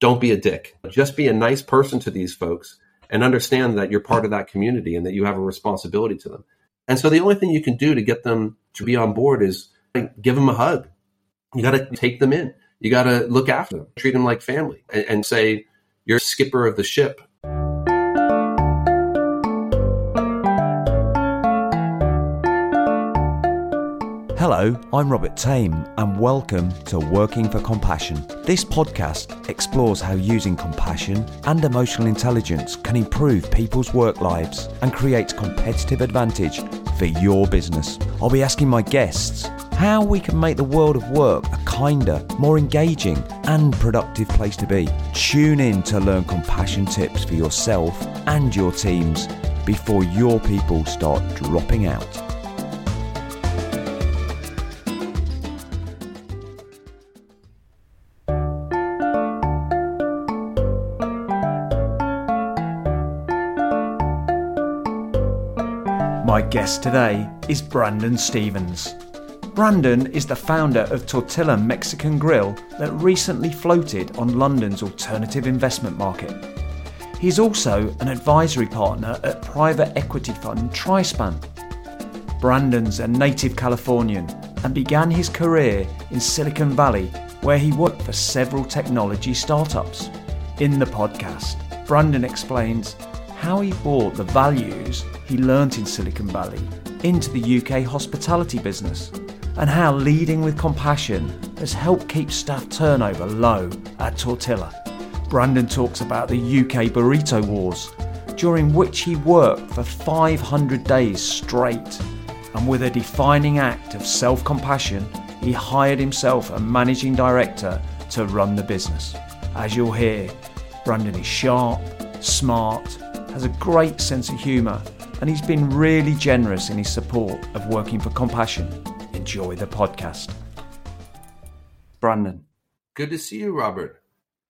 don't be a dick. Just be a nice person to these folks and understand that you're part of that community and that you have a responsibility to them. And so the only thing you can do to get them to be on board is like, give them a hug. You got to take them in. You got to look after them, treat them like family, and, and say, you're skipper of the ship. Hello, I'm Robert Tame, and welcome to Working for Compassion. This podcast explores how using compassion and emotional intelligence can improve people's work lives and create competitive advantage for your business. I'll be asking my guests how we can make the world of work a kinder, more engaging, and productive place to be. Tune in to learn compassion tips for yourself and your teams before your people start dropping out. Guest today is Brandon Stevens. Brandon is the founder of Tortilla Mexican Grill that recently floated on London's alternative investment market. He's also an advisory partner at private equity fund Trispan. Brandon's a native Californian and began his career in Silicon Valley, where he worked for several technology startups. In the podcast, Brandon explains how he brought the values he learnt in Silicon Valley into the UK hospitality business and how leading with compassion has helped keep staff turnover low at Tortilla. Brandon talks about the UK burrito wars, during which he worked for 500 days straight. And with a defining act of self compassion, he hired himself a managing director to run the business. As you'll hear, Brandon is sharp, smart, has a great sense of humour, and he's been really generous in his support of working for compassion enjoy the podcast. Brandon. Good to see you, Robert.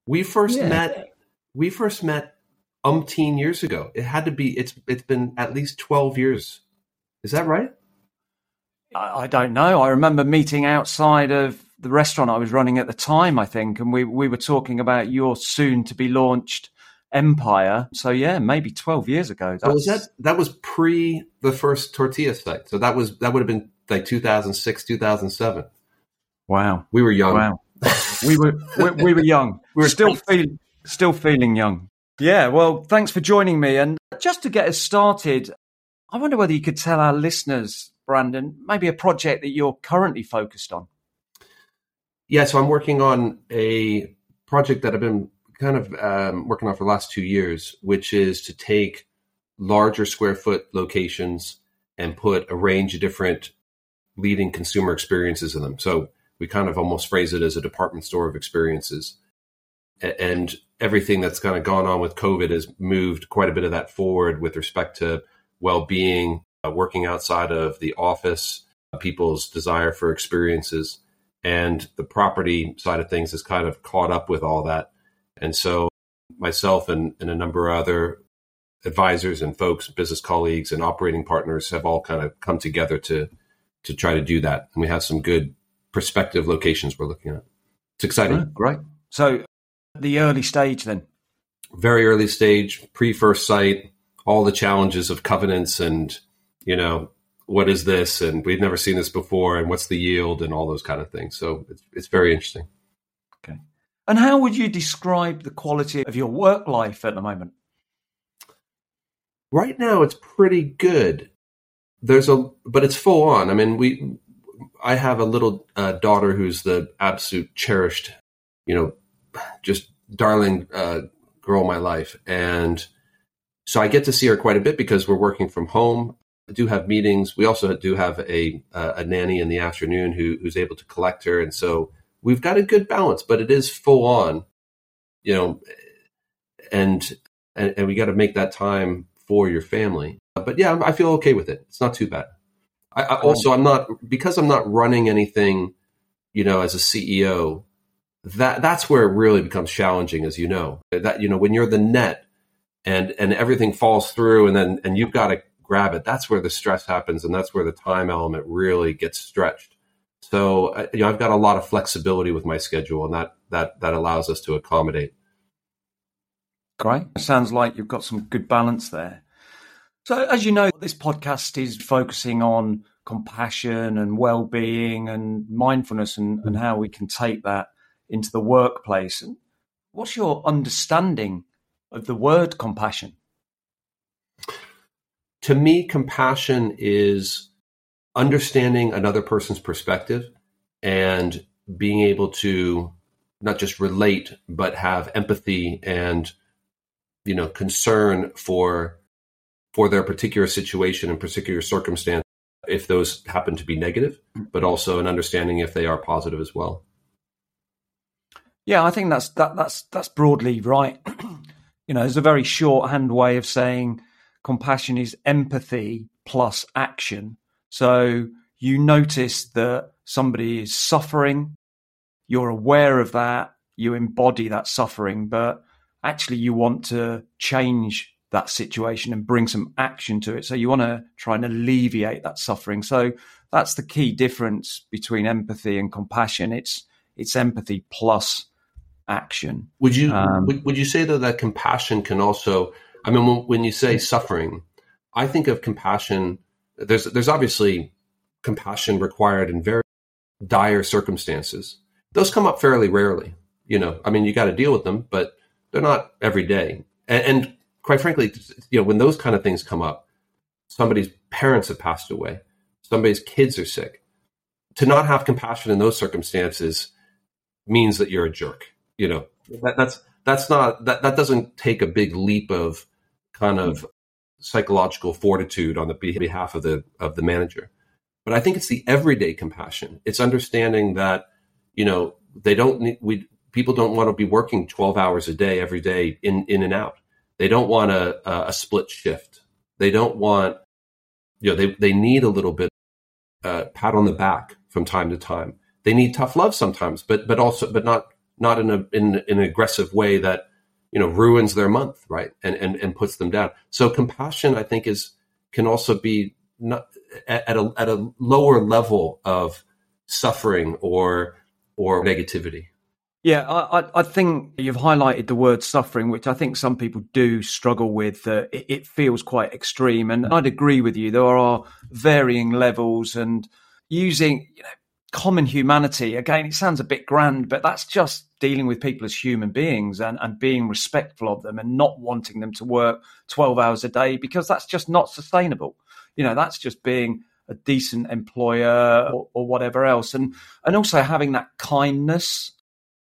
We first yeah. met we first met umpteen years ago. It had to be it's it's been at least twelve years. Is that right? I, I don't know. I remember meeting outside of the restaurant I was running at the time, I think, and we we were talking about your soon to be launched empire. So yeah, maybe twelve years ago. That's... was that that was pre the first tortilla site. So that was that would have been like 2006, 2007. Wow, we were young. Wow, we were we, we, were young. We were still feeling still feeling young. Yeah. Well, thanks for joining me. And just to get us started, I wonder whether you could tell our listeners, Brandon, maybe a project that you're currently focused on. Yeah, so I'm working on a project that I've been kind of um, working on for the last two years, which is to take larger square foot locations and put a range of different leading consumer experiences in them. So we kind of almost phrase it as a department store of experiences. And everything that's kind of gone on with COVID has moved quite a bit of that forward with respect to well being, uh, working outside of the office, people's desire for experiences. And the property side of things has kind of caught up with all that. And so myself and, and a number of other advisors and folks, business colleagues and operating partners have all kind of come together to to try to do that. And we have some good prospective locations we're looking at. It's exciting. Right. So the early stage then? Very early stage, pre first site, all the challenges of covenants and, you know, what is this? And we've never seen this before. And what's the yield and all those kind of things. So it's, it's very interesting. Okay. And how would you describe the quality of your work life at the moment? Right now, it's pretty good there's a but it's full on. I mean, we I have a little uh, daughter who's the absolute cherished, you know, just darling uh, girl my life, and so I get to see her quite a bit because we're working from home. I do have meetings. We also do have a uh, a nanny in the afternoon who who's able to collect her, and so we've got a good balance. But it is full on, you know, and and, and we got to make that time for your family but yeah, I feel okay with it. It's not too bad. I, I also I'm not because I'm not running anything, you know, as a CEO. That that's where it really becomes challenging, as you know. That you know when you're the net and and everything falls through, and then and you've got to grab it. That's where the stress happens, and that's where the time element really gets stretched. So uh, you know, I've got a lot of flexibility with my schedule, and that that that allows us to accommodate. Great. Sounds like you've got some good balance there. So, as you know, this podcast is focusing on compassion and well being and mindfulness and, and how we can take that into the workplace. And what's your understanding of the word compassion? To me, compassion is understanding another person's perspective and being able to not just relate, but have empathy and you know concern for for their particular situation and particular circumstance if those happen to be negative, but also an understanding if they are positive as well. Yeah, I think that's that that's that's broadly right. you know, there's a very shorthand way of saying compassion is empathy plus action. So you notice that somebody is suffering, you're aware of that, you embody that suffering, but actually you want to change that situation and bring some action to it. So you want to try and alleviate that suffering. So that's the key difference between empathy and compassion. It's it's empathy plus action. Would you um, would, would you say though that compassion can also? I mean, when, when you say suffering, I think of compassion. There's there's obviously compassion required in very dire circumstances. Those come up fairly rarely. You know, I mean, you got to deal with them, but they're not every day. And, and quite frankly, you know, when those kind of things come up, somebody's parents have passed away, somebody's kids are sick. To not have compassion in those circumstances means that you're a jerk. You know, that, that's that's not that that doesn't take a big leap of kind of psychological fortitude on the behalf of the of the manager. But I think it's the everyday compassion. It's understanding that you know they don't need we people don't want to be working 12 hours a day every day in, in and out. They don't want a, a split shift. They don't want, you know, they, they need a little bit uh, pat on the back from time to time. They need tough love sometimes, but but also but not not in a in, in an aggressive way that you know ruins their month, right? And and and puts them down. So compassion, I think, is can also be not at a at a lower level of suffering or or negativity. Yeah, I, I, think you've highlighted the word suffering, which I think some people do struggle with. Uh, it, it, feels quite extreme, and I'd agree with you. There are varying levels, and using you know, common humanity again. It sounds a bit grand, but that's just dealing with people as human beings and, and being respectful of them, and not wanting them to work twelve hours a day because that's just not sustainable. You know, that's just being a decent employer or, or whatever else, and and also having that kindness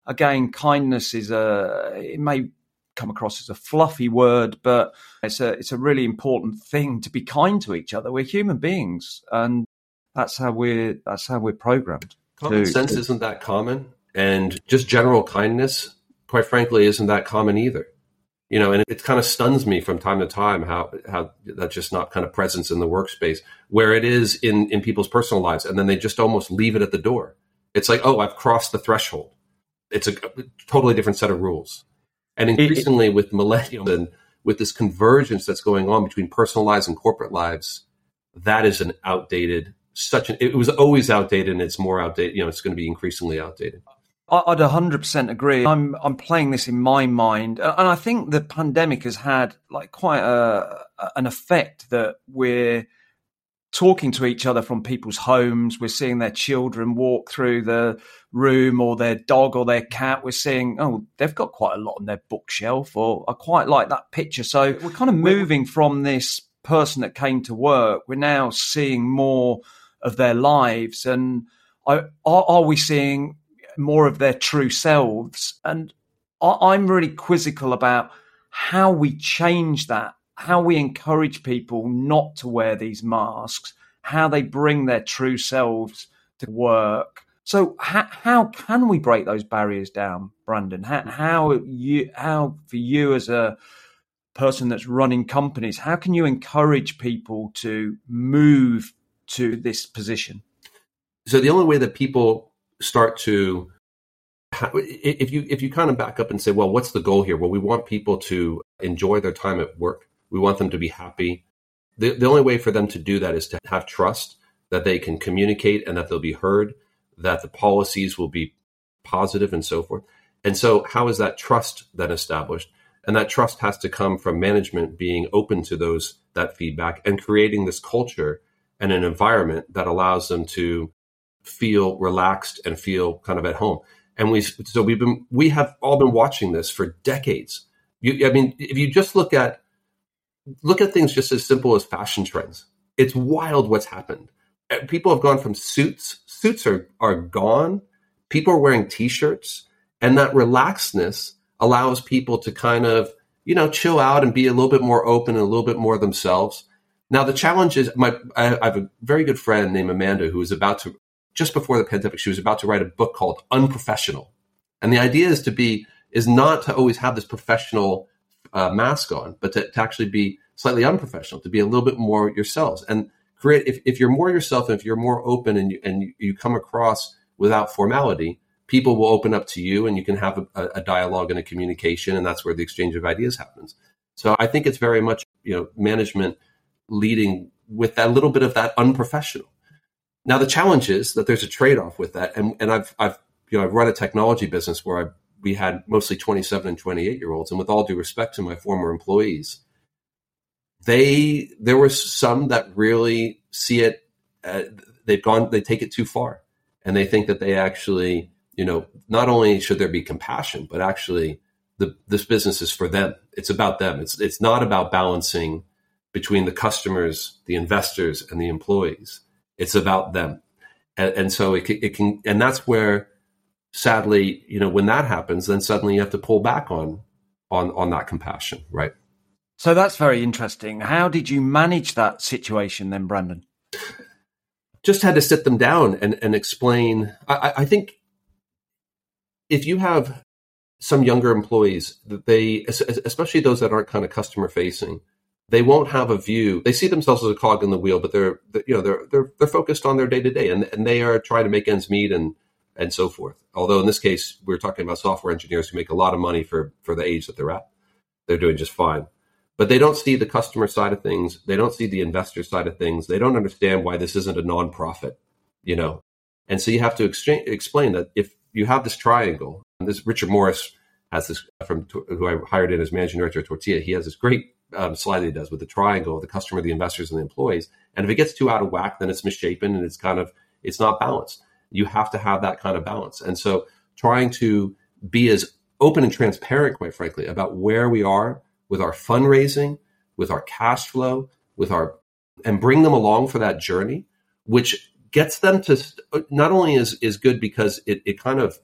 again, kindness is a, it may come across as a fluffy word, but it's a, it's a really important thing to be kind to each other. We're human beings and that's how we're, that's how we're programmed. Common to, sense to, isn't that common and just general kindness, quite frankly, isn't that common either. You know, and it, it kind of stuns me from time to time how how that's just not kind of presence in the workspace where it is in in people's personal lives, and then they just almost leave it at the door. It's like, oh, I've crossed the threshold it's a totally different set of rules. And increasingly, it, with millennials and with this convergence that's going on between personal lives and corporate lives, that is an outdated. Such an it was always outdated, and it's more outdated. You know, it's going to be increasingly outdated. I'd 100% agree. I'm I'm playing this in my mind, and I think the pandemic has had like quite a an effect that we're talking to each other from people's homes. We're seeing their children walk through the room or their dog or their cat. We're seeing, oh, they've got quite a lot on their bookshelf, or I quite like that picture. So we're kind of moving from this person that came to work. We're now seeing more of their lives. And are, are we seeing more of their true selves? And I'm really quizzical about how we change that how we encourage people not to wear these masks, how they bring their true selves to work. So how, how can we break those barriers down, Brandon? How, how you how for you as a person that's running companies, how can you encourage people to move to this position? So the only way that people start to if you if you kind of back up and say, well, what's the goal here? Well, we want people to enjoy their time at work. We want them to be happy. The, the only way for them to do that is to have trust that they can communicate and that they'll be heard, that the policies will be positive and so forth. And so, how is that trust then established? And that trust has to come from management being open to those that feedback and creating this culture and an environment that allows them to feel relaxed and feel kind of at home. And we so we've been we have all been watching this for decades. You, I mean, if you just look at look at things just as simple as fashion trends, it's wild what's happened. People have gone from suits, suits are, are gone. People are wearing t-shirts and that relaxedness allows people to kind of, you know, chill out and be a little bit more open and a little bit more themselves. Now, the challenge is my, I, I have a very good friend named Amanda who is about to, just before the pandemic, she was about to write a book called Unprofessional. And the idea is to be, is not to always have this professional uh, mask on, but to, to actually be slightly unprofessional, to be a little bit more yourselves and create. If, if you're more yourself, and if you're more open and you, and you, come across without formality, people will open up to you and you can have a, a, dialogue and a communication. And that's where the exchange of ideas happens. So I think it's very much, you know, management leading with that little bit of that unprofessional. Now the challenge is that there's a trade-off with that. And, and I've, I've, you know, I've run a technology business where I, we had mostly 27 and 28 year olds. And with all due respect to my former employees, they there were some that really see it uh, they've gone they take it too far and they think that they actually you know not only should there be compassion but actually the, this business is for them it's about them it's it's not about balancing between the customers the investors and the employees it's about them and, and so it, it can and that's where sadly you know when that happens then suddenly you have to pull back on on on that compassion right so that's very interesting. How did you manage that situation then, Brandon? Just had to sit them down and, and explain. I, I think if you have some younger employees that they, especially those that aren't kind of customer facing, they won't have a view. They see themselves as a cog in the wheel, but they're, you know they're they're they're focused on their day to day, and and they are trying to make ends meet and and so forth. Although in this case, we're talking about software engineers who make a lot of money for for the age that they're at. They're doing just fine but they don't see the customer side of things. They don't see the investor side of things. They don't understand why this isn't a nonprofit, you know. And so you have to exchange, explain that if you have this triangle, this Richard Morris has this from who I hired in as managing director of Tortilla. He has this great um, does with the triangle of the customer, the investors, and the employees. And if it gets too out of whack, then it's misshapen and it's kind of it's not balanced. You have to have that kind of balance. And so trying to be as open and transparent, quite frankly, about where we are with our fundraising, with our cash flow, with our, and bring them along for that journey, which gets them to not only is, is good because it, it kind of,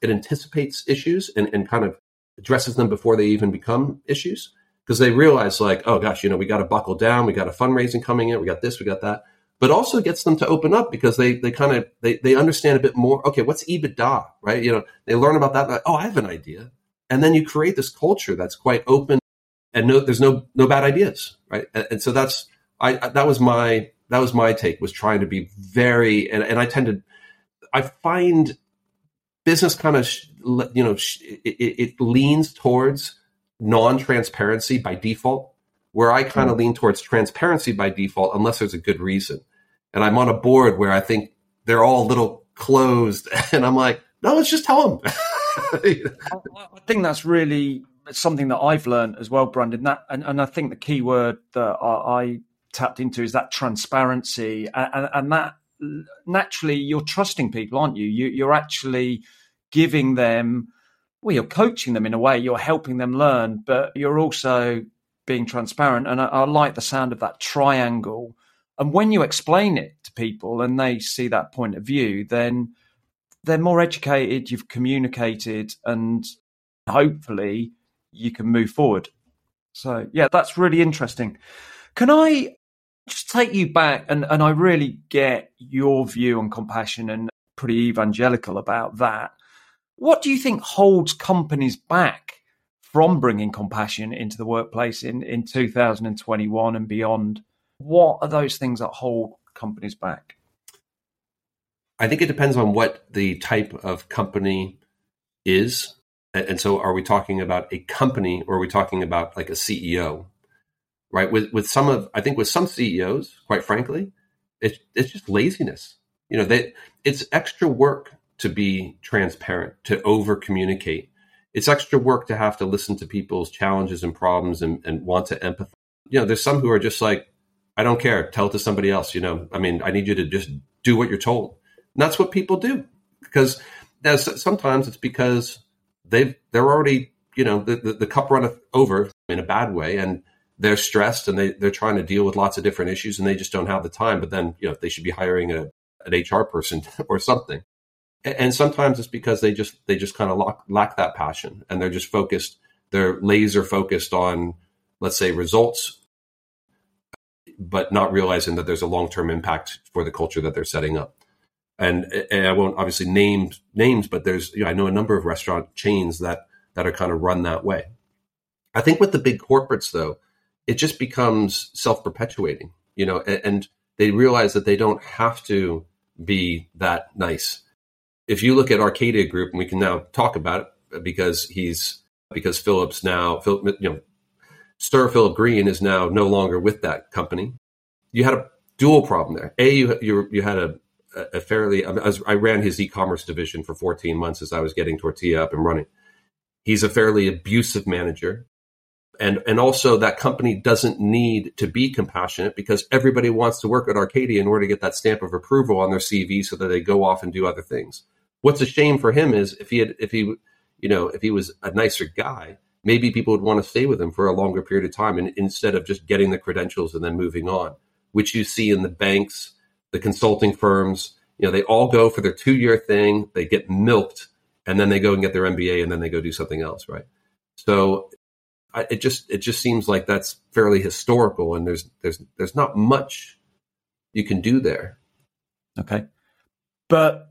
it anticipates issues and, and kind of addresses them before they even become issues because they realize like, oh gosh, you know, we got to buckle down. We got a fundraising coming in. We got this, we got that but also gets them to open up because they they kind of they, they understand a bit more okay what's ebitda right you know they learn about that like, oh i have an idea and then you create this culture that's quite open and no, there's no no bad ideas, right? And, and so that's I, that was my that was my take was trying to be very and, and I tend to I find business kind of you know it, it leans towards non-transparency by default, where I kind of mm. lean towards transparency by default unless there's a good reason. And I'm on a board where I think they're all a little closed, and I'm like, no, let's just tell them. I think that's really something that I've learned as well, Brandon. That and, and I think the key word that I, I tapped into is that transparency, and, and, that naturally you're trusting people, aren't you? you? You're actually giving them, well, you're coaching them in a way. You're helping them learn, but you're also being transparent. And I, I like the sound of that triangle. And when you explain it to people and they see that point of view, then they're more educated, you've communicated, and hopefully you can move forward. So yeah, that's really interesting. Can I just take you back and, and I really get your view on compassion and pretty evangelical about that. What do you think holds companies back from bringing compassion into the workplace in, in 2021 and beyond? What are those things that hold companies back? I think it depends on what the type of company is. And so are we talking about a company or are we talking about like a CEO? Right? With with some of I think with some CEOs, quite frankly, it's it's just laziness. You know, they it's extra work to be transparent, to over communicate. it's extra work to have to listen to people's challenges and problems and, and want to empathize. You know, there's some who are just like, I don't care. Tell it to somebody else. You know, I mean, I need you to just do what you're told. And that's what people do because sometimes it's because they've they're already you know the, the, the cup runneth over in a bad way and they're stressed and they, they're trying to deal with lots of different issues and they just don't have the time but then you know they should be hiring a, an hr person or something and sometimes it's because they just they just kind of lack, lack that passion and they're just focused they're laser focused on let's say results but not realizing that there's a long-term impact for the culture that they're setting up and, and I won't obviously name names, but there's you know, I know a number of restaurant chains that that are kind of run that way. I think with the big corporates though, it just becomes self perpetuating, you know, and, and they realize that they don't have to be that nice. If you look at Arcadia Group, and we can now talk about it because he's because Philip's now, you know, Sir Philip Green is now no longer with that company. You had a dual problem there. A, you you, you had a a fairly. I ran his e-commerce division for 14 months as I was getting Tortilla up and running. He's a fairly abusive manager, and and also that company doesn't need to be compassionate because everybody wants to work at Arcadia in order to get that stamp of approval on their CV so that they go off and do other things. What's a shame for him is if he had if he you know if he was a nicer guy, maybe people would want to stay with him for a longer period of time and instead of just getting the credentials and then moving on, which you see in the banks the consulting firms, you know, they all go for their two year thing, they get milked, and then they go and get their MBA, and then they go do something else, right? So I, it just it just seems like that's fairly historical, and there's there's there's not much you can do there. Okay, but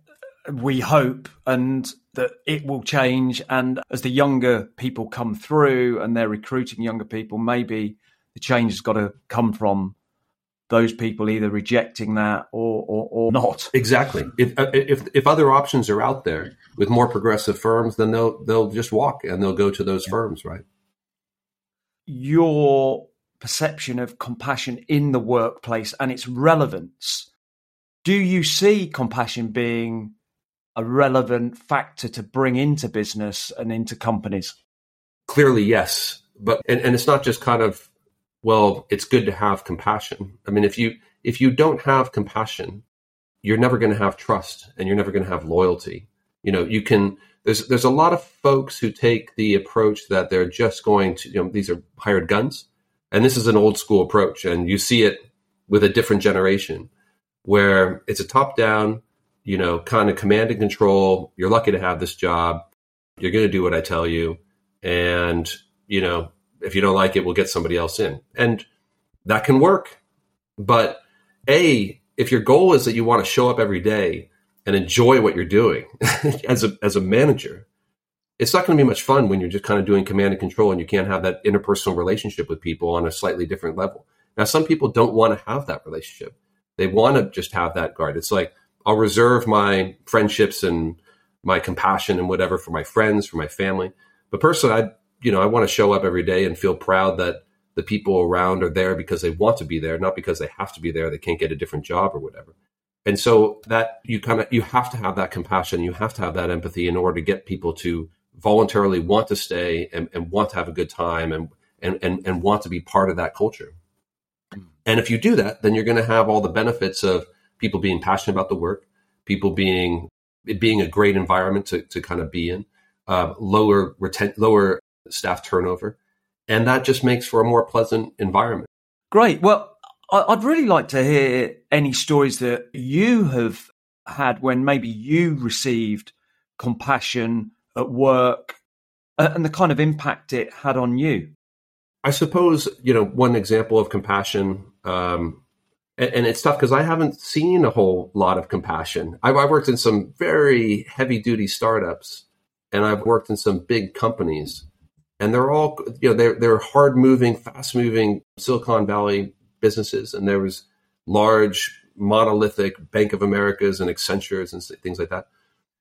we hope and that it will change, and as the younger people come through and they're recruiting younger people, maybe the change has got to come from those people either rejecting that or, or, or not. Exactly. If, uh, if, if other options are out there with more progressive firms, then they'll, they'll just walk and they'll go to those yeah. firms, right? Your perception of compassion in the workplace and its relevance. Do you see compassion being a relevant factor to bring into business and into companies? Clearly, yes. But, and, and it's not just kind of well, it's good to have compassion. I mean, if you if you don't have compassion, you're never going to have trust and you're never going to have loyalty. You know, you can there's there's a lot of folks who take the approach that they're just going to, you know, these are hired guns. And this is an old school approach and you see it with a different generation where it's a top down, you know, kind of command and control. You're lucky to have this job. You're going to do what I tell you and, you know, if you don't like it, we'll get somebody else in. And that can work. But A, if your goal is that you want to show up every day and enjoy what you're doing as a as a manager, it's not going to be much fun when you're just kind of doing command and control and you can't have that interpersonal relationship with people on a slightly different level. Now, some people don't want to have that relationship. They want to just have that guard. It's like I'll reserve my friendships and my compassion and whatever for my friends, for my family. But personally, I you know, I want to show up every day and feel proud that the people around are there because they want to be there, not because they have to be there. They can't get a different job or whatever. And so that you kind of you have to have that compassion, you have to have that empathy in order to get people to voluntarily want to stay and, and want to have a good time and, and and and want to be part of that culture. And if you do that, then you're going to have all the benefits of people being passionate about the work, people being it being a great environment to, to kind of be in, uh, lower reten- lower staff turnover. And that just makes for a more pleasant environment. Great. Well, I'd really like to hear any stories that you have had when maybe you received compassion at work and the kind of impact it had on you. I suppose, you know, one example of compassion, um, and, and, it's tough because I haven't seen a whole lot of compassion. I've, I've worked in some very heavy duty startups and I've worked in some big companies and they're all you know they're they're hard moving, fast moving Silicon Valley businesses, and there was large monolithic Bank of Americas and Accentures and things like that.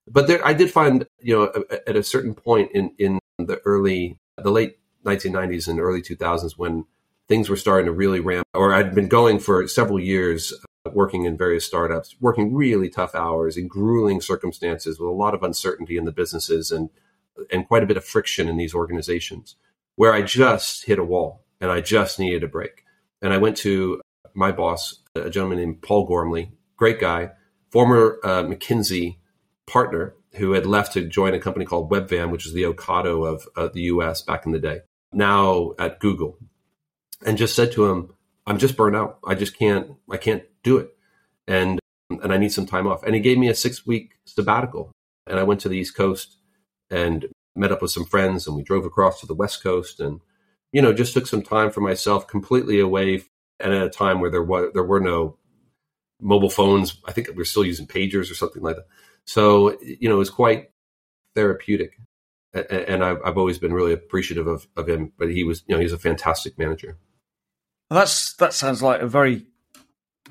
But there, I did find you know at a certain point in in the early the late 1990s and early 2000s when things were starting to really ramp or I'd been going for several years uh, working in various startups working really tough hours in grueling circumstances with a lot of uncertainty in the businesses and and quite a bit of friction in these organizations where I just hit a wall and I just needed a break. And I went to my boss, a gentleman named Paul Gormley, great guy, former uh, McKinsey partner who had left to join a company called Webvan, which is the Ocado of uh, the US back in the day, now at Google, and just said to him, I'm just burnt out. I just can't, I can't do it. And, and I need some time off. And he gave me a six week sabbatical. And I went to the East Coast and met up with some friends and we drove across to the West Coast and, you know, just took some time for myself completely away and at a time where there were, there were no mobile phones. I think we are still using pagers or something like that. So, you know, it was quite therapeutic. And I've, I've always been really appreciative of, of him, but he was, you know, he's a fantastic manager. Well, that's, that sounds like a very,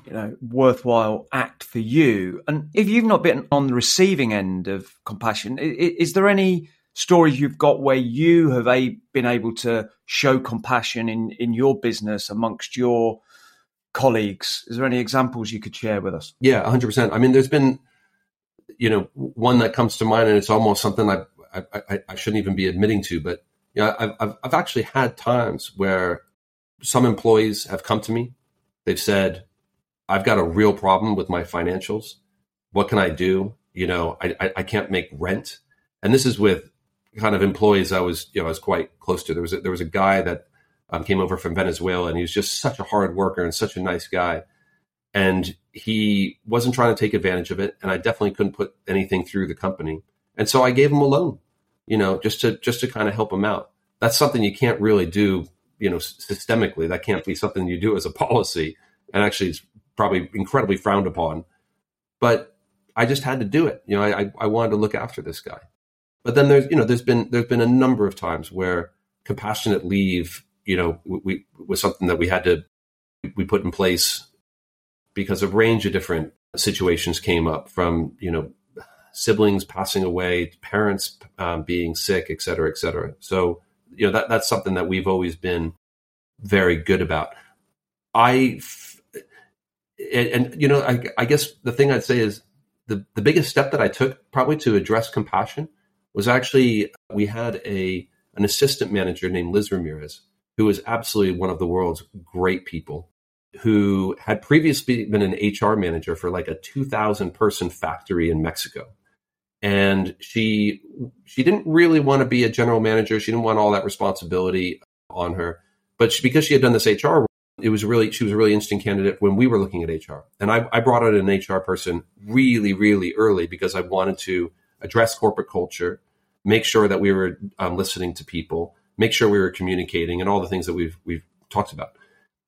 you know, worthwhile act for you. And if you've not been on the receiving end of compassion, is, is there any stories you've got where you have a, been able to show compassion in, in your business amongst your colleagues? Is there any examples you could share with us? Yeah, 100%. I mean, there's been, you know, one that comes to mind, and it's almost something I, I, I shouldn't even be admitting to, but you know, I've, I've, I've actually had times where some employees have come to me. They've said, I've got a real problem with my financials. What can I do? You know, I, I, I can't make rent. And this is with kind of employees I was, you know, I was quite close to. There was a, there was a guy that um, came over from Venezuela, and he was just such a hard worker and such a nice guy. And he wasn't trying to take advantage of it, and I definitely couldn't put anything through the company. And so I gave him a loan, you know, just to just to kind of help him out. That's something you can't really do, you know, systemically. That can't be something you do as a policy, and actually, it's probably incredibly frowned upon. But I just had to do it. You know, I I wanted to look after this guy. But then there's you know there's been there's been a number of times where compassionate leave you know, we, was something that we had to we put in place because a range of different situations came up from you know siblings passing away, parents um, being sick, et cetera, et cetera. So you know that that's something that we've always been very good about. I and, and you know I, I guess the thing I'd say is the the biggest step that I took probably to address compassion was actually we had a an assistant manager named Liz Ramirez who was absolutely one of the world's great people, who had previously been an HR manager for like a 2,000 person factory in Mexico. And she she didn't really want to be a general manager. She didn't want all that responsibility on her. But she, because she had done this HR, it was really she was a really interesting candidate when we were looking at HR. And I, I brought in an HR person really, really early because I wanted to address corporate culture, make sure that we were um, listening to people, make sure we were communicating and all the things that we've we've talked about.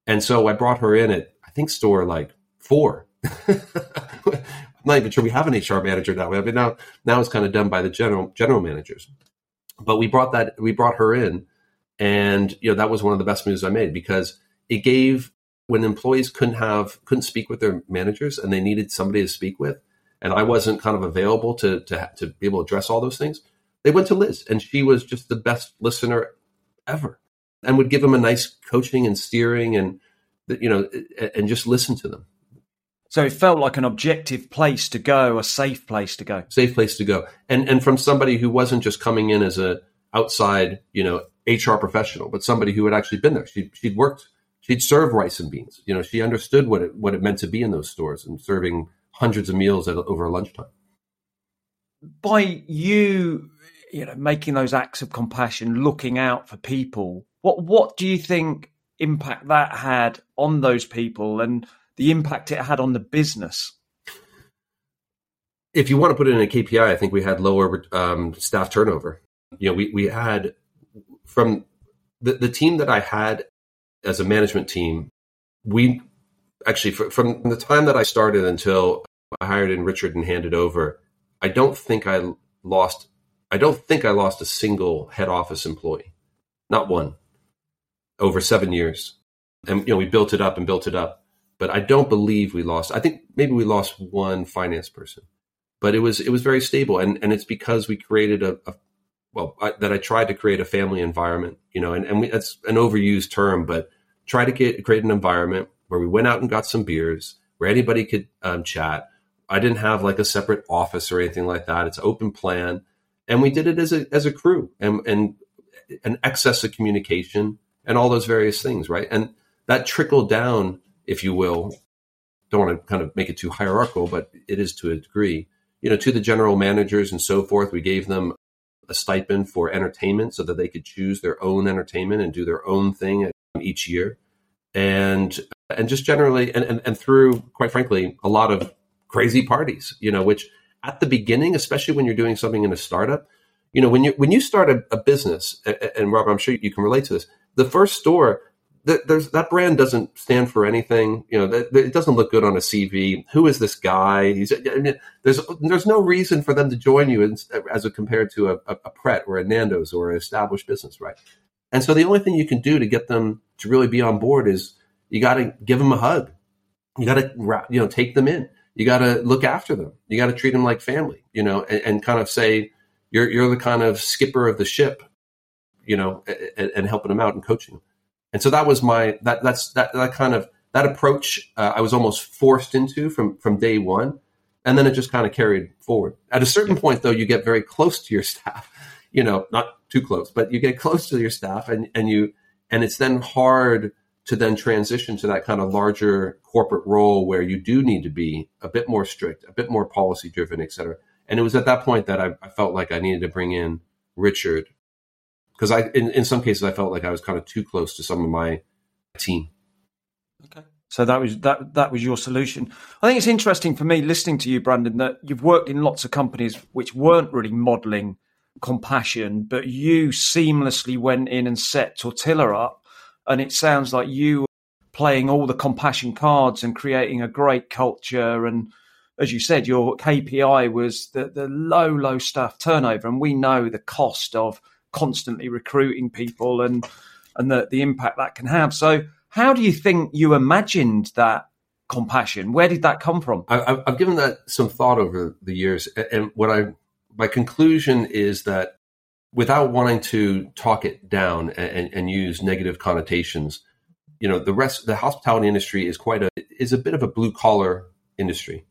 And so I brought her in at I think store like four. I'm not even sure we have an HR manager now. I mean now now it's kind of done by the general general managers. But we brought that we brought her in and you know that was one of the best moves I made because it gave when employees couldn't have couldn't speak with their managers and they needed somebody to speak with and I wasn't kind of available to to to be able to address all those things. They went to Liz and she was just the best listener ever and would give them a nice coaching and steering and you know and just listen to them. So it felt like an objective place to go a safe place to go. Safe place to go. And and from somebody who wasn't just coming in as a outside you know hr professional but somebody who had actually been there. She, she'd worked she'd served rice and beans. You know she understood what it what it meant to be in those stores and serving hundreds of meals at, over a lunchtime by you you know, making those acts of compassion, looking out for people. What what do you think impact that had on those people and the impact it had on the business? If you want to put it in a KPI, I think we had lower um, staff turnover. You know, we we had from the the team that I had as a management team, we actually from the time that I started until I hired in Richard and handed over, I don't think I lost I don't think I lost a single head office employee, not one, over seven years. And you know, we built it up and built it up, but I don't believe we lost. I think maybe we lost one finance person, but it was it was very stable, and and it's because we created a, a well I, that I tried to create a family environment, you know, and and we, that's an overused term, but try to get create an environment where we went out and got some beers, where anybody could um, chat. I didn't have like a separate office or anything like that. It's open plan and we did it as a as a crew and and an excess of communication and all those various things, right? And that trickled down, if you will. Don't want to kind of make it too hierarchical, but it is to a degree. You know, to the general managers and so forth, we gave them a stipend for entertainment so that they could choose their own entertainment and do their own thing each year. And and just generally and, and, and through, quite frankly, a lot of crazy parties, you know, which at the beginning, especially when you're doing something in a startup, you know, when you when you start a, a business, and, Robert, I'm sure you can relate to this. The first store, that there's that brand doesn't stand for anything. You know, that, it doesn't look good on a CV. Who is this guy? He's I mean, there's there's no reason for them to join you as, as a compared to a, a, a Pret or a Nando's or an established business, right? And so the only thing you can do to get them to really be on board is you got to give them a hug. You got to you know take them in. You got to look after them. You got to treat them like family. You know, and, and kind of say you're you're the kind of skipper of the ship. You know, and, and helping them out and coaching them. And so that was my that that's that that kind of that approach uh, I was almost forced into from from day one, and then it just kind of carried forward. At a certain point, though, you get very close to your staff. You know, not too close, but you get close to your staff, and and you and it's then hard to then transition to that kind of larger corporate role where you do need to be a bit more strict, a bit more policy driven, et cetera. And it was at that point that I, I felt like I needed to bring in Richard because I, in, in some cases, I felt like I was kind of too close to some of my team. Okay. So that was that that was your solution. I think it's interesting for me listening to you, Brandon, that you've worked in lots of companies which weren't really modelling compassion, but you seamlessly went in and set Tortilla up, and it sounds like you playing all the compassion cards and creating a great culture and as you said, your KPI was the, the low, low staff turnover. And we know the cost of constantly recruiting people and and the, the impact that can have. So how do you think you imagined that compassion? Where did that come from? I, have given that some thought over the years, and what I my conclusion is that without wanting to talk it down and, and use negative connotations, you know, the rest the hospitality industry is quite a is a bit of a blue collar industry,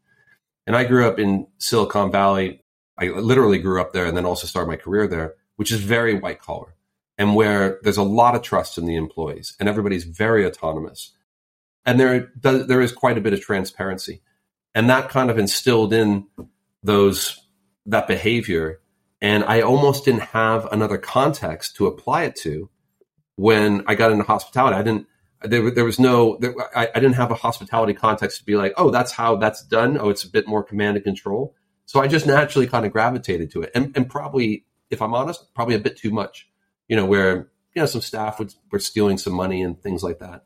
and I grew up in Silicon Valley. I literally grew up there, and then also started my career there which is very white collar and where there's a lot of trust in the employees and everybody's very autonomous. And there, there is quite a bit of transparency. And that kind of instilled in those, that behavior. And I almost didn't have another context to apply it to when I got into hospitality. I didn't, there, there was no, there, I, I didn't have a hospitality context to be like, oh, that's how that's done. Oh, it's a bit more command and control. So I just naturally kind of gravitated to it and, and probably if I'm honest, probably a bit too much. You know, where you know some staff would, were stealing some money and things like that.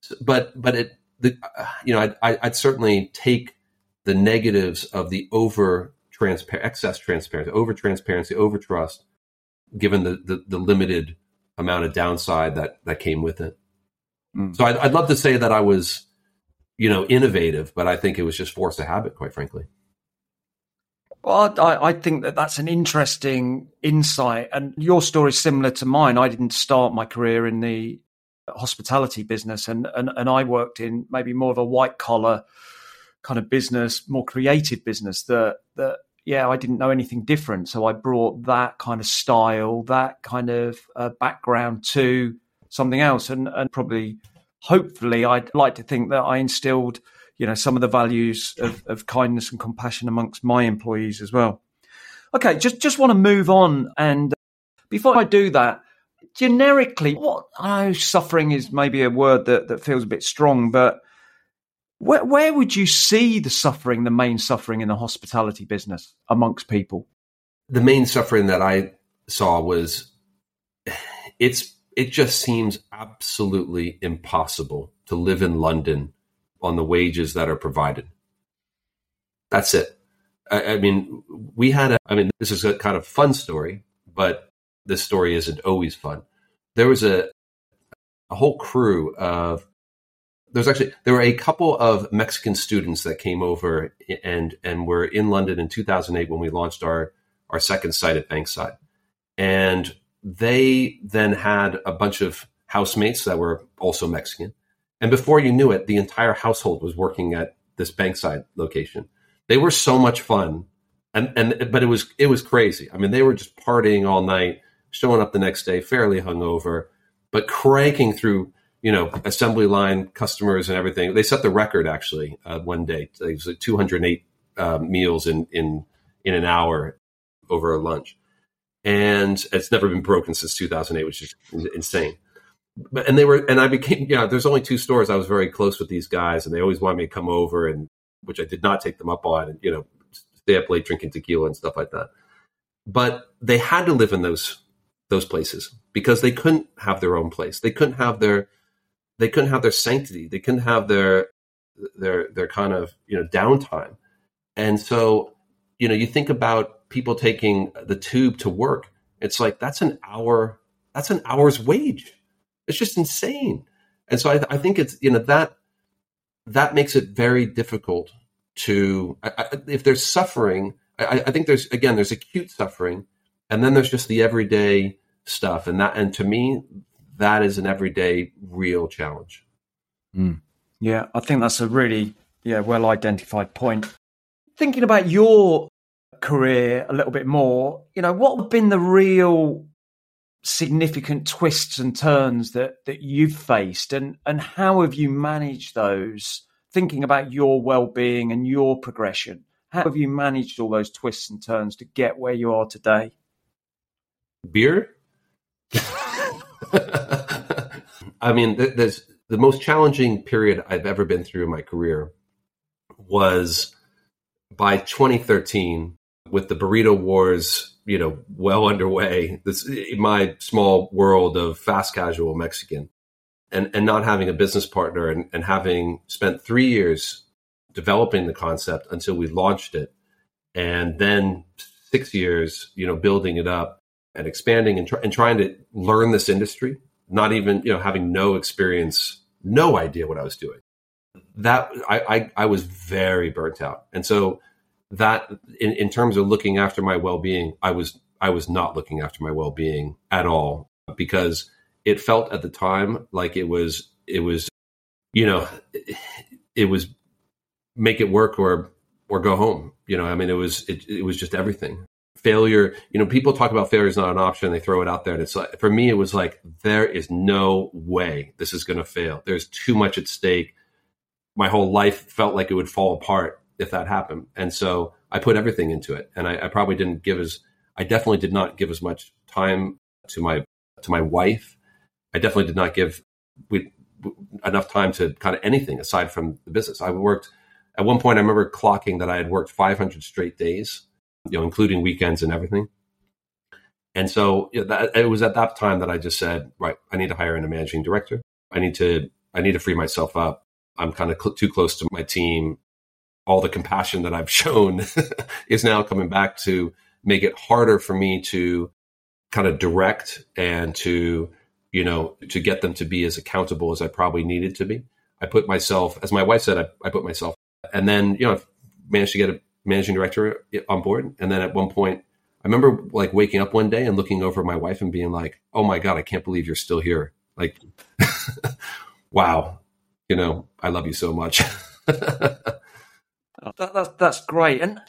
So, but but it the uh, you know I'd, I'd certainly take the negatives of the over transparent excess transparency, over transparency, over trust, given the, the, the limited amount of downside that that came with it. Mm. So I'd, I'd love to say that I was you know innovative, but I think it was just force of habit, quite frankly. Well, I, I, think that that's an interesting insight, and your story is similar to mine. I didn't start my career in the hospitality business, and and, and I worked in maybe more of a white collar kind of business, more creative business. That that yeah, I didn't know anything different, so I brought that kind of style, that kind of uh, background to something else, and and probably, hopefully, I'd like to think that I instilled you know some of the values of, of kindness and compassion amongst my employees as well. Okay, just just want to move on, and before I do that, generically, what I know suffering is maybe a word that that feels a bit strong, but where where would you see the suffering, the main suffering in the hospitality business amongst people? The main suffering that I saw was it's it just seems absolutely impossible to live in London on the wages that are provided. That's it. I, I mean, we had a, I mean, this is a kind of fun story, but this story isn't always fun. There was a, a whole crew of, there's actually, there were a couple of Mexican students that came over and, and were in London in 2008 when we launched our, our second site at Bankside. And they then had a bunch of housemates that were also Mexican and before you knew it, the entire household was working at this Bankside location. They were so much fun and and but it was it was crazy. I mean, they were just partying all night, showing up the next day fairly hungover, but cranking through you know assembly line customers and everything. They set the record actually uh, one day. It was like 208 uh, meals in in in an hour over a lunch, and it's never been broken since 2008, which is insane. But and they were and I became yeah. There's only two stores. I was very close with these guys, and they always wanted me to come over, and which I did not take them up on, and you know stay up late drinking tequila and stuff like that. But they had to live in those those places because they couldn't have their own place. They couldn't have their they couldn't have their sanctity. They couldn't have their their their kind of you know downtime. And so you know you think about people taking the tube to work. It's like that's an hour that's an hour's wage. It's just insane. And so I, I think it's you know that that makes it very difficult to I, if there's suffering I, I, think there's again there's acute suffering and then there's just the everyday stuff and that and to me that is an everyday real challenge. Mm. yeah i think that's a really yeah well identified point. Thinking about your career a little bit more you know what have been the real significant twists and turns that that you've faced? And and how have you managed those? Thinking about your well-being and your progression how have you managed all those twists and turns to get where you are today? Beer i mean there's the most challenging period i've ever been through in my career was by 2013 with the burrito wars you know well underway. This my small world of fast casual mexican and and not having a business partner and, and having spent three years developing the concept until we launched it and then six years you know building it up and expanding and, try, and trying to learn this industry not even you know having no experience no idea what i was doing. That i i, I was very burnt out. And so that in, in terms of looking after my well-being i was i was not looking after my well-being at all because it felt at the time like it was it was you know it was make it work or or go home. You know i mean it was it, it was just everything failure you know people talk about failure is not an option they throw it out there and it's like for me it was like there is no way this is going to fail there's too much at stake my whole life felt like it would fall apart if that happened and so i put everything into it and I, I probably didn't give as i definitely did not give as much time to my to my wife I definitely did not give we, enough time to kind of anything aside from the business. I worked at one point. I remember clocking that I had worked 500 straight days, you know, including weekends and everything. And so you know, that, it was at that time that I just said, right, I need to hire in a managing director. I need to I need to free myself up. I'm kind of cl- too close to my team. All the compassion that I've shown is now coming back to make it harder for me to kind of direct and to you know, to get them to be as accountable as I probably needed to be. I put myself, as my wife said, I, I put myself, and then, you know, I managed to get a managing director on board. And then at one point, I remember like waking up one day and looking over my wife and being like, oh my God, I can't believe you're still here. Like, wow, you know, I love you so much. that, that's, that's great. And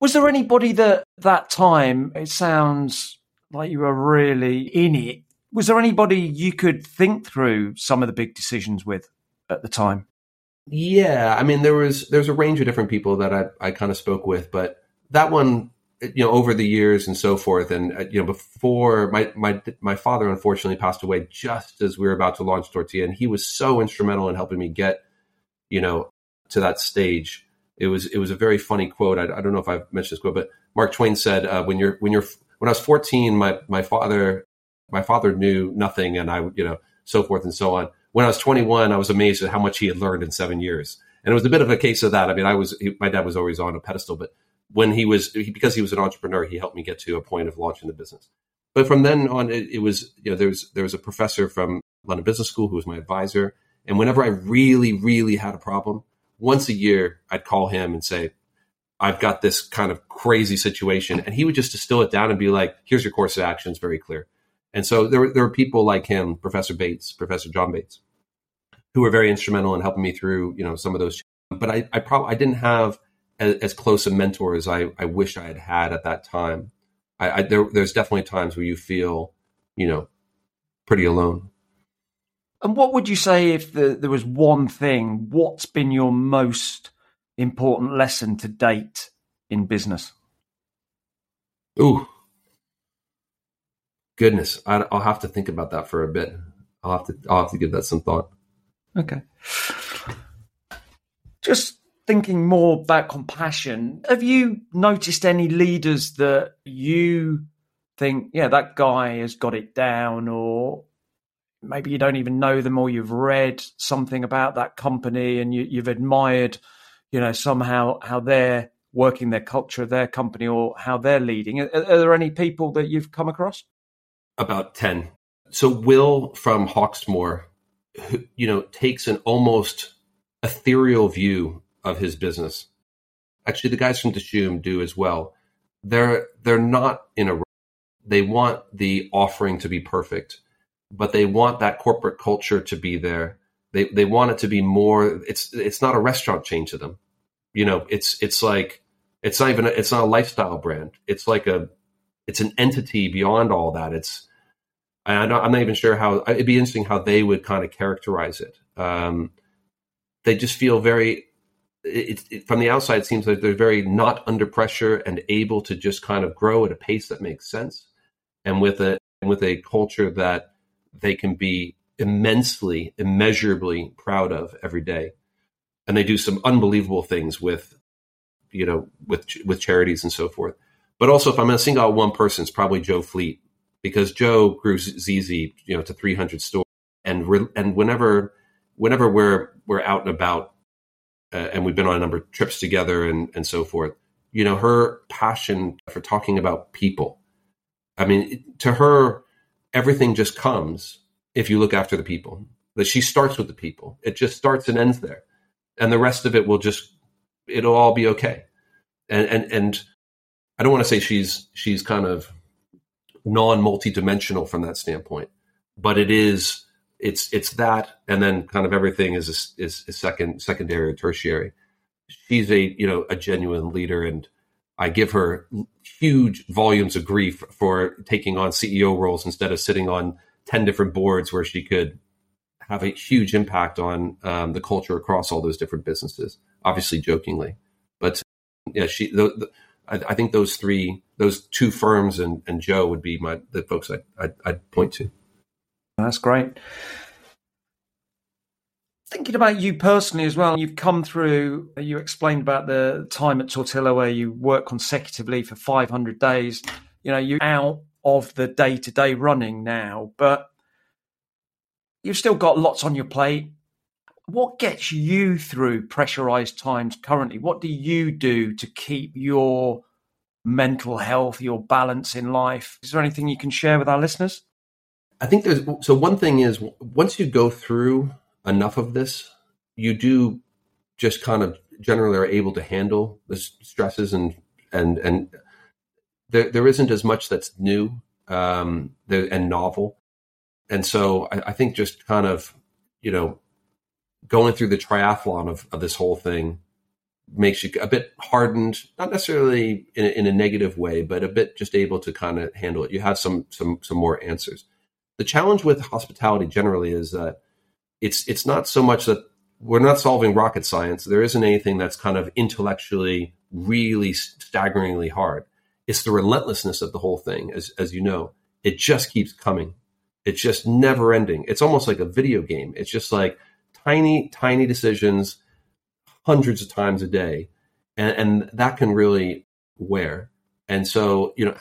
was there anybody that that time, it sounds like you were really in it was there anybody you could think through some of the big decisions with at the time? Yeah, I mean there was there's a range of different people that I I kind of spoke with, but that one you know over the years and so forth and uh, you know before my my my father unfortunately passed away just as we were about to launch tortilla and he was so instrumental in helping me get you know to that stage it was it was a very funny quote i, I don't know if i've mentioned this quote but mark twain said uh, when you're when you're when i was 14 my my father my father knew nothing, and I, you know, so forth and so on. When I was 21, I was amazed at how much he had learned in seven years, and it was a bit of a case of that. I mean, I was he, my dad was always on a pedestal, but when he was he, because he was an entrepreneur, he helped me get to a point of launching the business. But from then on, it, it was you know there was there was a professor from London Business School who was my advisor, and whenever I really really had a problem, once a year I'd call him and say, I've got this kind of crazy situation. And he would just distill it down and be like, here's your course of actions, very clear. And so there, were, there were people like him, Professor Bates, Professor John Bates, who were very instrumental in helping me through, you know, some of those. But I, I probably I didn't have as, as close a mentor as I, I wish I had had at that time. I, I there, there's definitely times where you feel, you know, pretty alone. And what would you say if the, there was one thing? What's been your most important lesson to date in business? Ooh, goodness, I, will have to think about that for a bit. I'll have to I'll have to give that some thought. Okay. Just thinking more about compassion, have you noticed any leaders that you think, yeah, that guy has got it down, or maybe you don't even know them, or you've read something about that company and you, you've admired, you know, somehow how they're working their culture their company or how they're leading? Are, are there any people that you've come across? About 10. So, Will from Hawksmoor, you know, takes an almost ethereal view of his business. Actually, the guys from Dishoom do as well. They're they're not in a they want the offering to be perfect, but they want that corporate culture to be there. They they want it to be more. It's it's not a restaurant chain to them. You know, it's it's like it's not even a, it's not a lifestyle brand. It's like a it's an entity beyond all that. It's not, I'm not even sure how it'd be interesting how they would kind of characterize it. Um, they just feel very it, it, from the outside, it seems like they're very not under pressure and able to just kind of grow at a pace that makes sense, and with a with a culture that they can be immensely, immeasurably proud of every day. And they do some unbelievable things with, you know, with with charities and so forth. But also, if I'm going to single out one person, it's probably Joe Fleet because Joe grew ZZ, you know, to 300 stores, and re- and whenever whenever we're we're out and about uh, and we've been on a number of trips together and, and so forth. You know, her passion for talking about people. I mean, to her, everything just comes if you look after the people. That she starts with the people. It just starts and ends there, and the rest of it will just it'll all be okay. And and and I don't want to say she's she's kind of non multidimensional from that standpoint, but it is it's it's that, and then kind of everything is is second secondary or tertiary. She's a you know a genuine leader, and I give her huge volumes of grief for taking on CEO roles instead of sitting on ten different boards where she could have a huge impact on um, the culture across all those different businesses. Obviously, jokingly, but yeah, she. The, the, I, I, think those three, those two firms, and, and Joe would be my the folks I, I'd, I'd point to. That's great. Thinking about you personally as well, you've come through, you explained about the time at Tortilla where you work consecutively for 500 days. You know, you're out of the day to day running now, but you've still got lots on your plate. What gets you through pressurized times currently? What do you do to keep your mental health, your balance in life? Is there anything you can share with our listeners? I think there's so one thing is once you go through enough of this, you do just kind of generally are able to handle the stresses and and and there there isn't as much that's new um, and novel, and so I, I think just kind of you know going through the triathlon of, of this whole thing makes you a bit hardened, not necessarily in a, in a negative way, but a bit just able to kind of handle it. You have some some some more answers the challenge with hospitality generally is that it's it's not so much that we're not solving rocket science. There isn't anything that's kind of intellectually really staggeringly hard. It's the relentlessness of the whole thing, as as you know. It just keeps coming. It's just never ending. It's almost like a video game. It's just like tiny, tiny decisions hundreds of times a day. And, and that can really wear. And so, you know,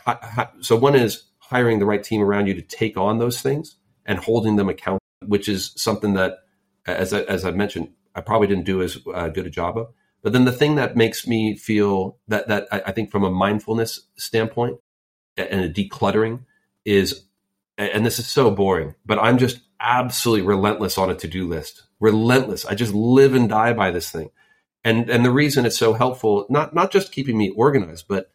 so one is hiring the right team around you to take on those things and holding them accountable, which is something that, as I, as I mentioned, I probably didn't do as uh, good a job of. But then the thing that makes me feel that that I think from a mindfulness standpoint and a decluttering is, and this is so boring, but I'm just absolutely relentless on a to do list. Relentless. I just live and die by this thing. And and the reason it's so helpful, not not just keeping me organized, but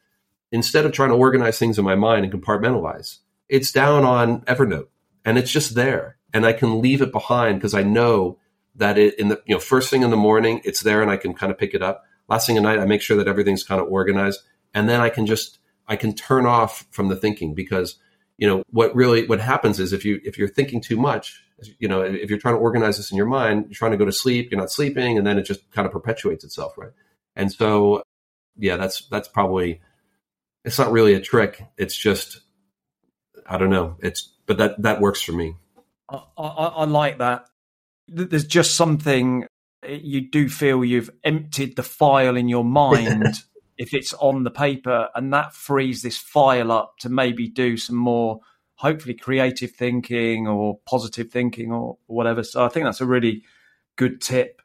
instead of trying to organize things in my mind and compartmentalize, it's down on Evernote and it's just there. And I can leave it behind because I know that it in the you know first thing in the morning it's there and I can kind of pick it up. last thing at night, I make sure that everything's kind of organized. And then I can just, I can turn off from the thinking because, you know, what really, what happens is if you, if you're thinking too much, you know, if you're trying to organize this in your mind, you're trying to go to sleep, you're not sleeping, and then it just kind of perpetuates itself, right? And so, yeah, that's, that's probably, it's not really a trick. It's just, I don't know. It's, but that, that works for me. I, I, I like that. There's just something eh, you do feel you've emptied the file in your mind if it's on the paper, and that frees this file up to maybe do some more, hopefully, creative thinking or positive thinking or whatever. So I think that's a really good tip.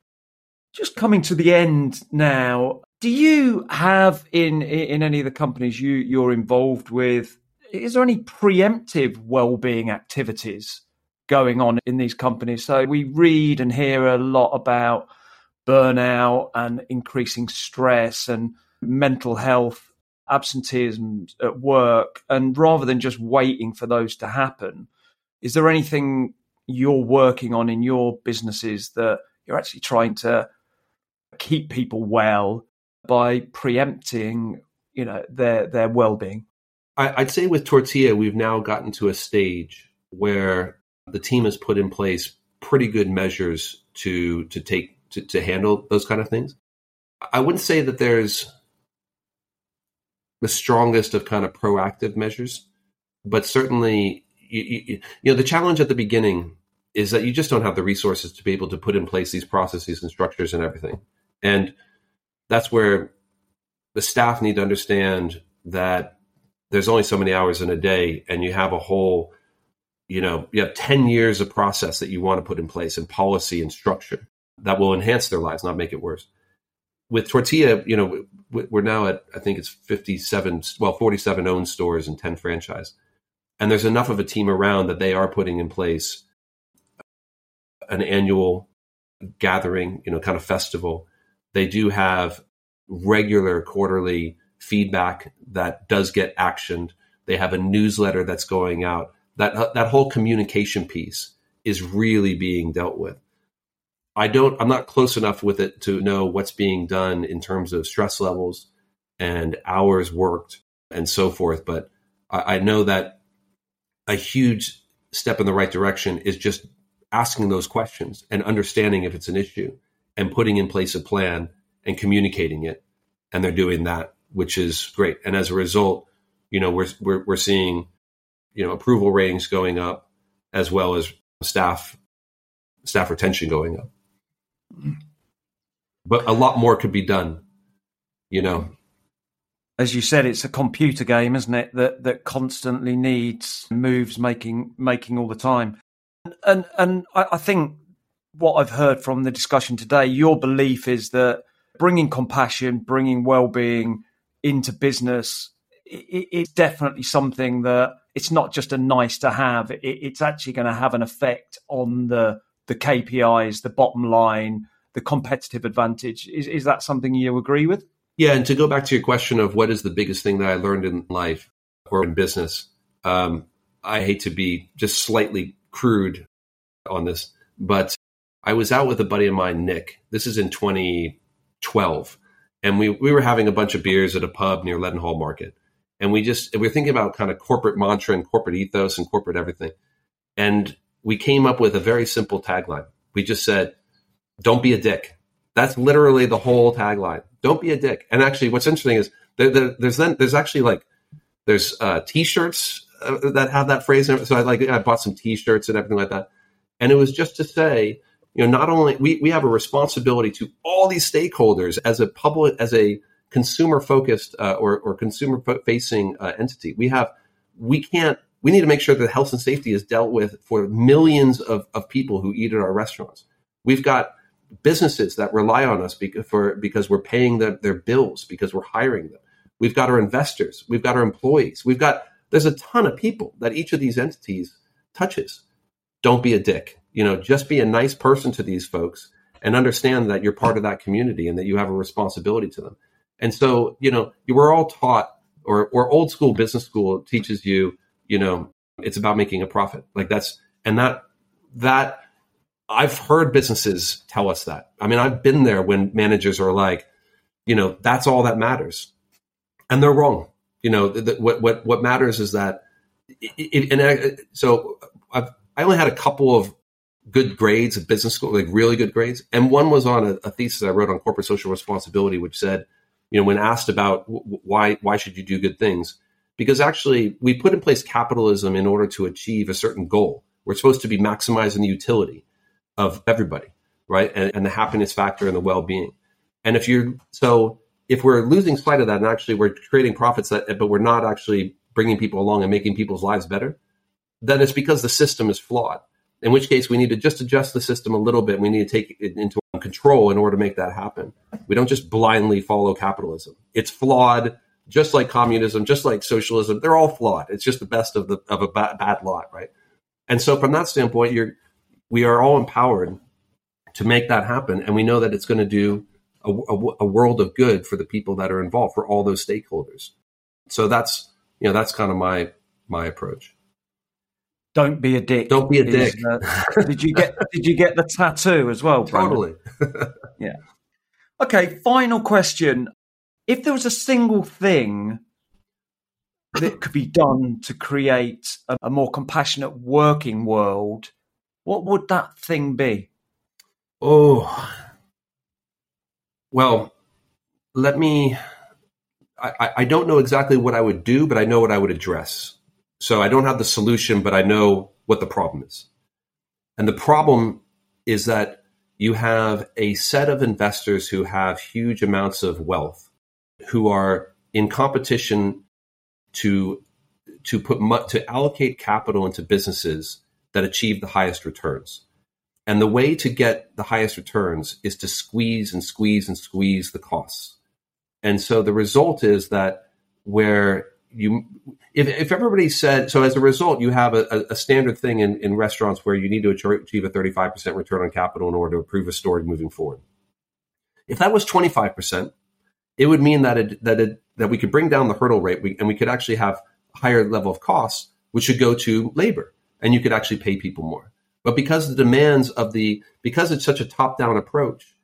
Just coming to the end now, do you have in in any of the companies you you're involved with? Is there any preemptive well-being activities going on in these companies. So we read and hear a lot about burnout and increasing stress and mental health, absenteeism at work. And rather than just waiting for those to happen, is there anything you're working on in your businesses that you're actually trying to keep people well by preempting, you know, their their well-being? I'd say with Tortilla, we've now gotten to a stage where the team has put in place pretty good measures to to take to, to handle those kind of things. I wouldn't say that there's the strongest of kind of proactive measures, but certainly you, you, you know the challenge at the beginning is that you just don't have the resources to be able to put in place these processes and structures and everything. And that's where the staff need to understand that there's only so many hours in a day and you have a whole you know, you have 10 years of process that you want to put in place and policy and structure that will enhance their lives, not make it worse. With Tortilla, you know, we're now at, I think it's 57, well, 47 owned stores and 10 franchise. And there's enough of a team around that they are putting in place an annual gathering, you know, kind of festival. They do have regular quarterly feedback that does get actioned. They have a newsletter that's going out that that whole communication piece is really being dealt with. I don't I'm not close enough with it to know what's being done in terms of stress levels and hours worked and so forth, but I, I know that a huge step in the right direction is just asking those questions and understanding if it's an issue and putting in place a plan and communicating it. And they're doing that, which is great. And as a result, you know, we're, we're, we're seeing you know approval ratings going up as well as staff staff retention going up but a lot more could be done you know as you said it's a computer game isn't it that that constantly needs moves making making all the time and and I, I think what i've heard from the discussion today your belief is that bringing compassion bringing well-being into business it, it's definitely something that it's not just a nice to have. It, it's actually going to have an effect on the the KPIs, the bottom line, the competitive advantage. Is is that something you agree with? Yeah, and to go back to your question of what is the biggest thing that I learned in life or in business, um, I hate to be just slightly crude on this, but I was out with a buddy of mine, Nick. This is in 2012, and we we were having a bunch of beers at a pub near Leadenhall Market, and we just we are thinking about kind of corporate mantra and corporate ethos and corporate everything and we came up with a very simple tagline. We just said don't be a dick. That's literally the whole tagline. Don't be a dick. And actually what's interesting is there, there, there's then there's actually like there's uh, t-shirts uh, that have that phrase in it. so i like i bought some t-shirts and everything like that. And it was just to say you know not only we, we have a responsibility to all these stakeholders as a public as a consumer focused uh, or, or consumer facing uh, entity. We have, we can't, we need to make sure that health and safety is dealt with for millions of, of people who eat at our restaurants. We've got businesses that rely on us because, for, because we're paying the, their bills, because we're hiring them. We've got our investors. We've got our employees. We've got, there's a ton of people that each of these entities touches. Don't be a dick. You know, just be a nice person to these folks and understand that you're part of that community and that you have a responsibility to them. And so, you know, you were all taught or, or old school business school teaches you, you know, it's about making a profit. Like that's, and that, that I've heard businesses tell us that. I mean, I've been there when managers are like, you know, that's all that matters. And they're wrong. You know, what, what, what matters is that, it, it, and I, so I've, I only had a couple of good grades at business school, like really good grades. And one was on a, a thesis I wrote on corporate social responsibility, which said, you know, when asked about why, why should you do good things? Because actually we put in place capitalism in order to achieve a certain goal. We're supposed to be maximizing the utility of everybody, right? And, and the happiness factor and the well-being. And if you're so if we're losing sight of that and actually we're creating profits that but we're not actually bringing people along and making people's lives better, then it's because the system is flawed. In which case we need to just adjust the system a little bit. We need to take it into control in order to make that happen. We don't just blindly follow capitalism. It's flawed, just like communism, just like socialism. They're all flawed. It's just the best of the of a bad, bad lot, right? And so from that standpoint, you're we are all empowered to make that happen, and we know that it's going to do a, a, a, world of good for the people that are involved, for all those stakeholders. So that's you know that's kind of my my approach. Don't be a dick. Don't be a is, dick. Uh, did you get Did you get the tattoo as well? Totally. yeah. Okay. Final question: If there was a single thing that could be done to create a, a more compassionate working world, what would that thing be? Oh, well, let me. I, I don't know exactly what I would do, but I know what I would address. So I don't have the solution, but I know what the problem is. And the problem is that you have a set of investors who have huge amounts of wealth, who are in competition to to put to allocate capital into businesses that achieve the highest returns. And the way to get the highest returns is to squeeze and squeeze and squeeze the costs. And so the result is that where you, if, if everybody said, so as a result, you have a, a standard thing in, in restaurants where you need to achieve a 35% return on capital in order to approve a store moving forward. If that was 25%, it would mean that it, that it, that we could bring down the hurdle rate we, and we could actually have higher level of costs, which should go to labor and you could actually pay people more. But because the demands of the because it's such a top down approach,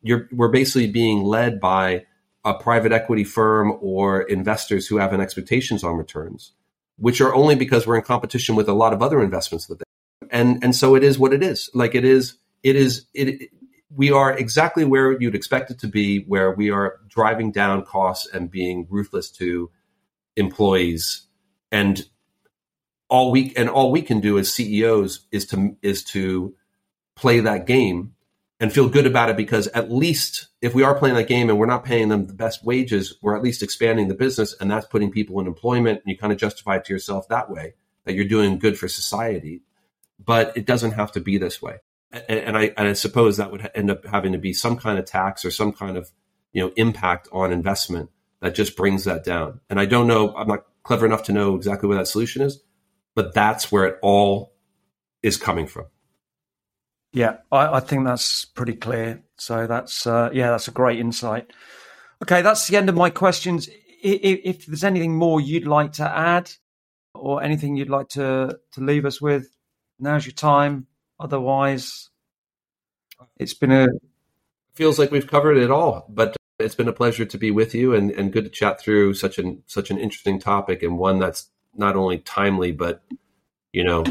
you're we're basically being led by a private equity firm or investors who have an expectations on returns, which are only because we're in competition with a lot of other investments that they and and so it is what it is. Like it is it is it we are exactly where you'd expect it to be, where we are driving down costs and being ruthless to employees and all we and all we can do as CEOs is to is to play that game and feel good about it because at least if we are playing that game and we're not paying them the best wages, we're at least expanding the business and that's putting people in employment and you kind of justify it to yourself that way that you're doing good for society. But it doesn't have to be this way. And, I, and I suppose that would end up having to be some kind of tax or some kind of you know impact on investment that just brings that down. And I don't know, I'm not clever enough to know exactly what that solution is, but that's where it all is coming from. Yeah, I, I think that's pretty clear. So that's uh, yeah, that's a great insight. Okay, that's the end of my questions. If, if, there's anything more you'd like to add, or anything you'd like to to leave us with, now's your time. Otherwise, it's been a feels like we've covered it all. But it's been a pleasure to be with you, and, and good to chat through such an such an interesting topic and one that's not only timely, but you know,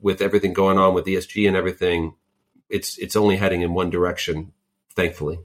with everything going on with ESG and everything, it's it's only heading in one direction, thankfully.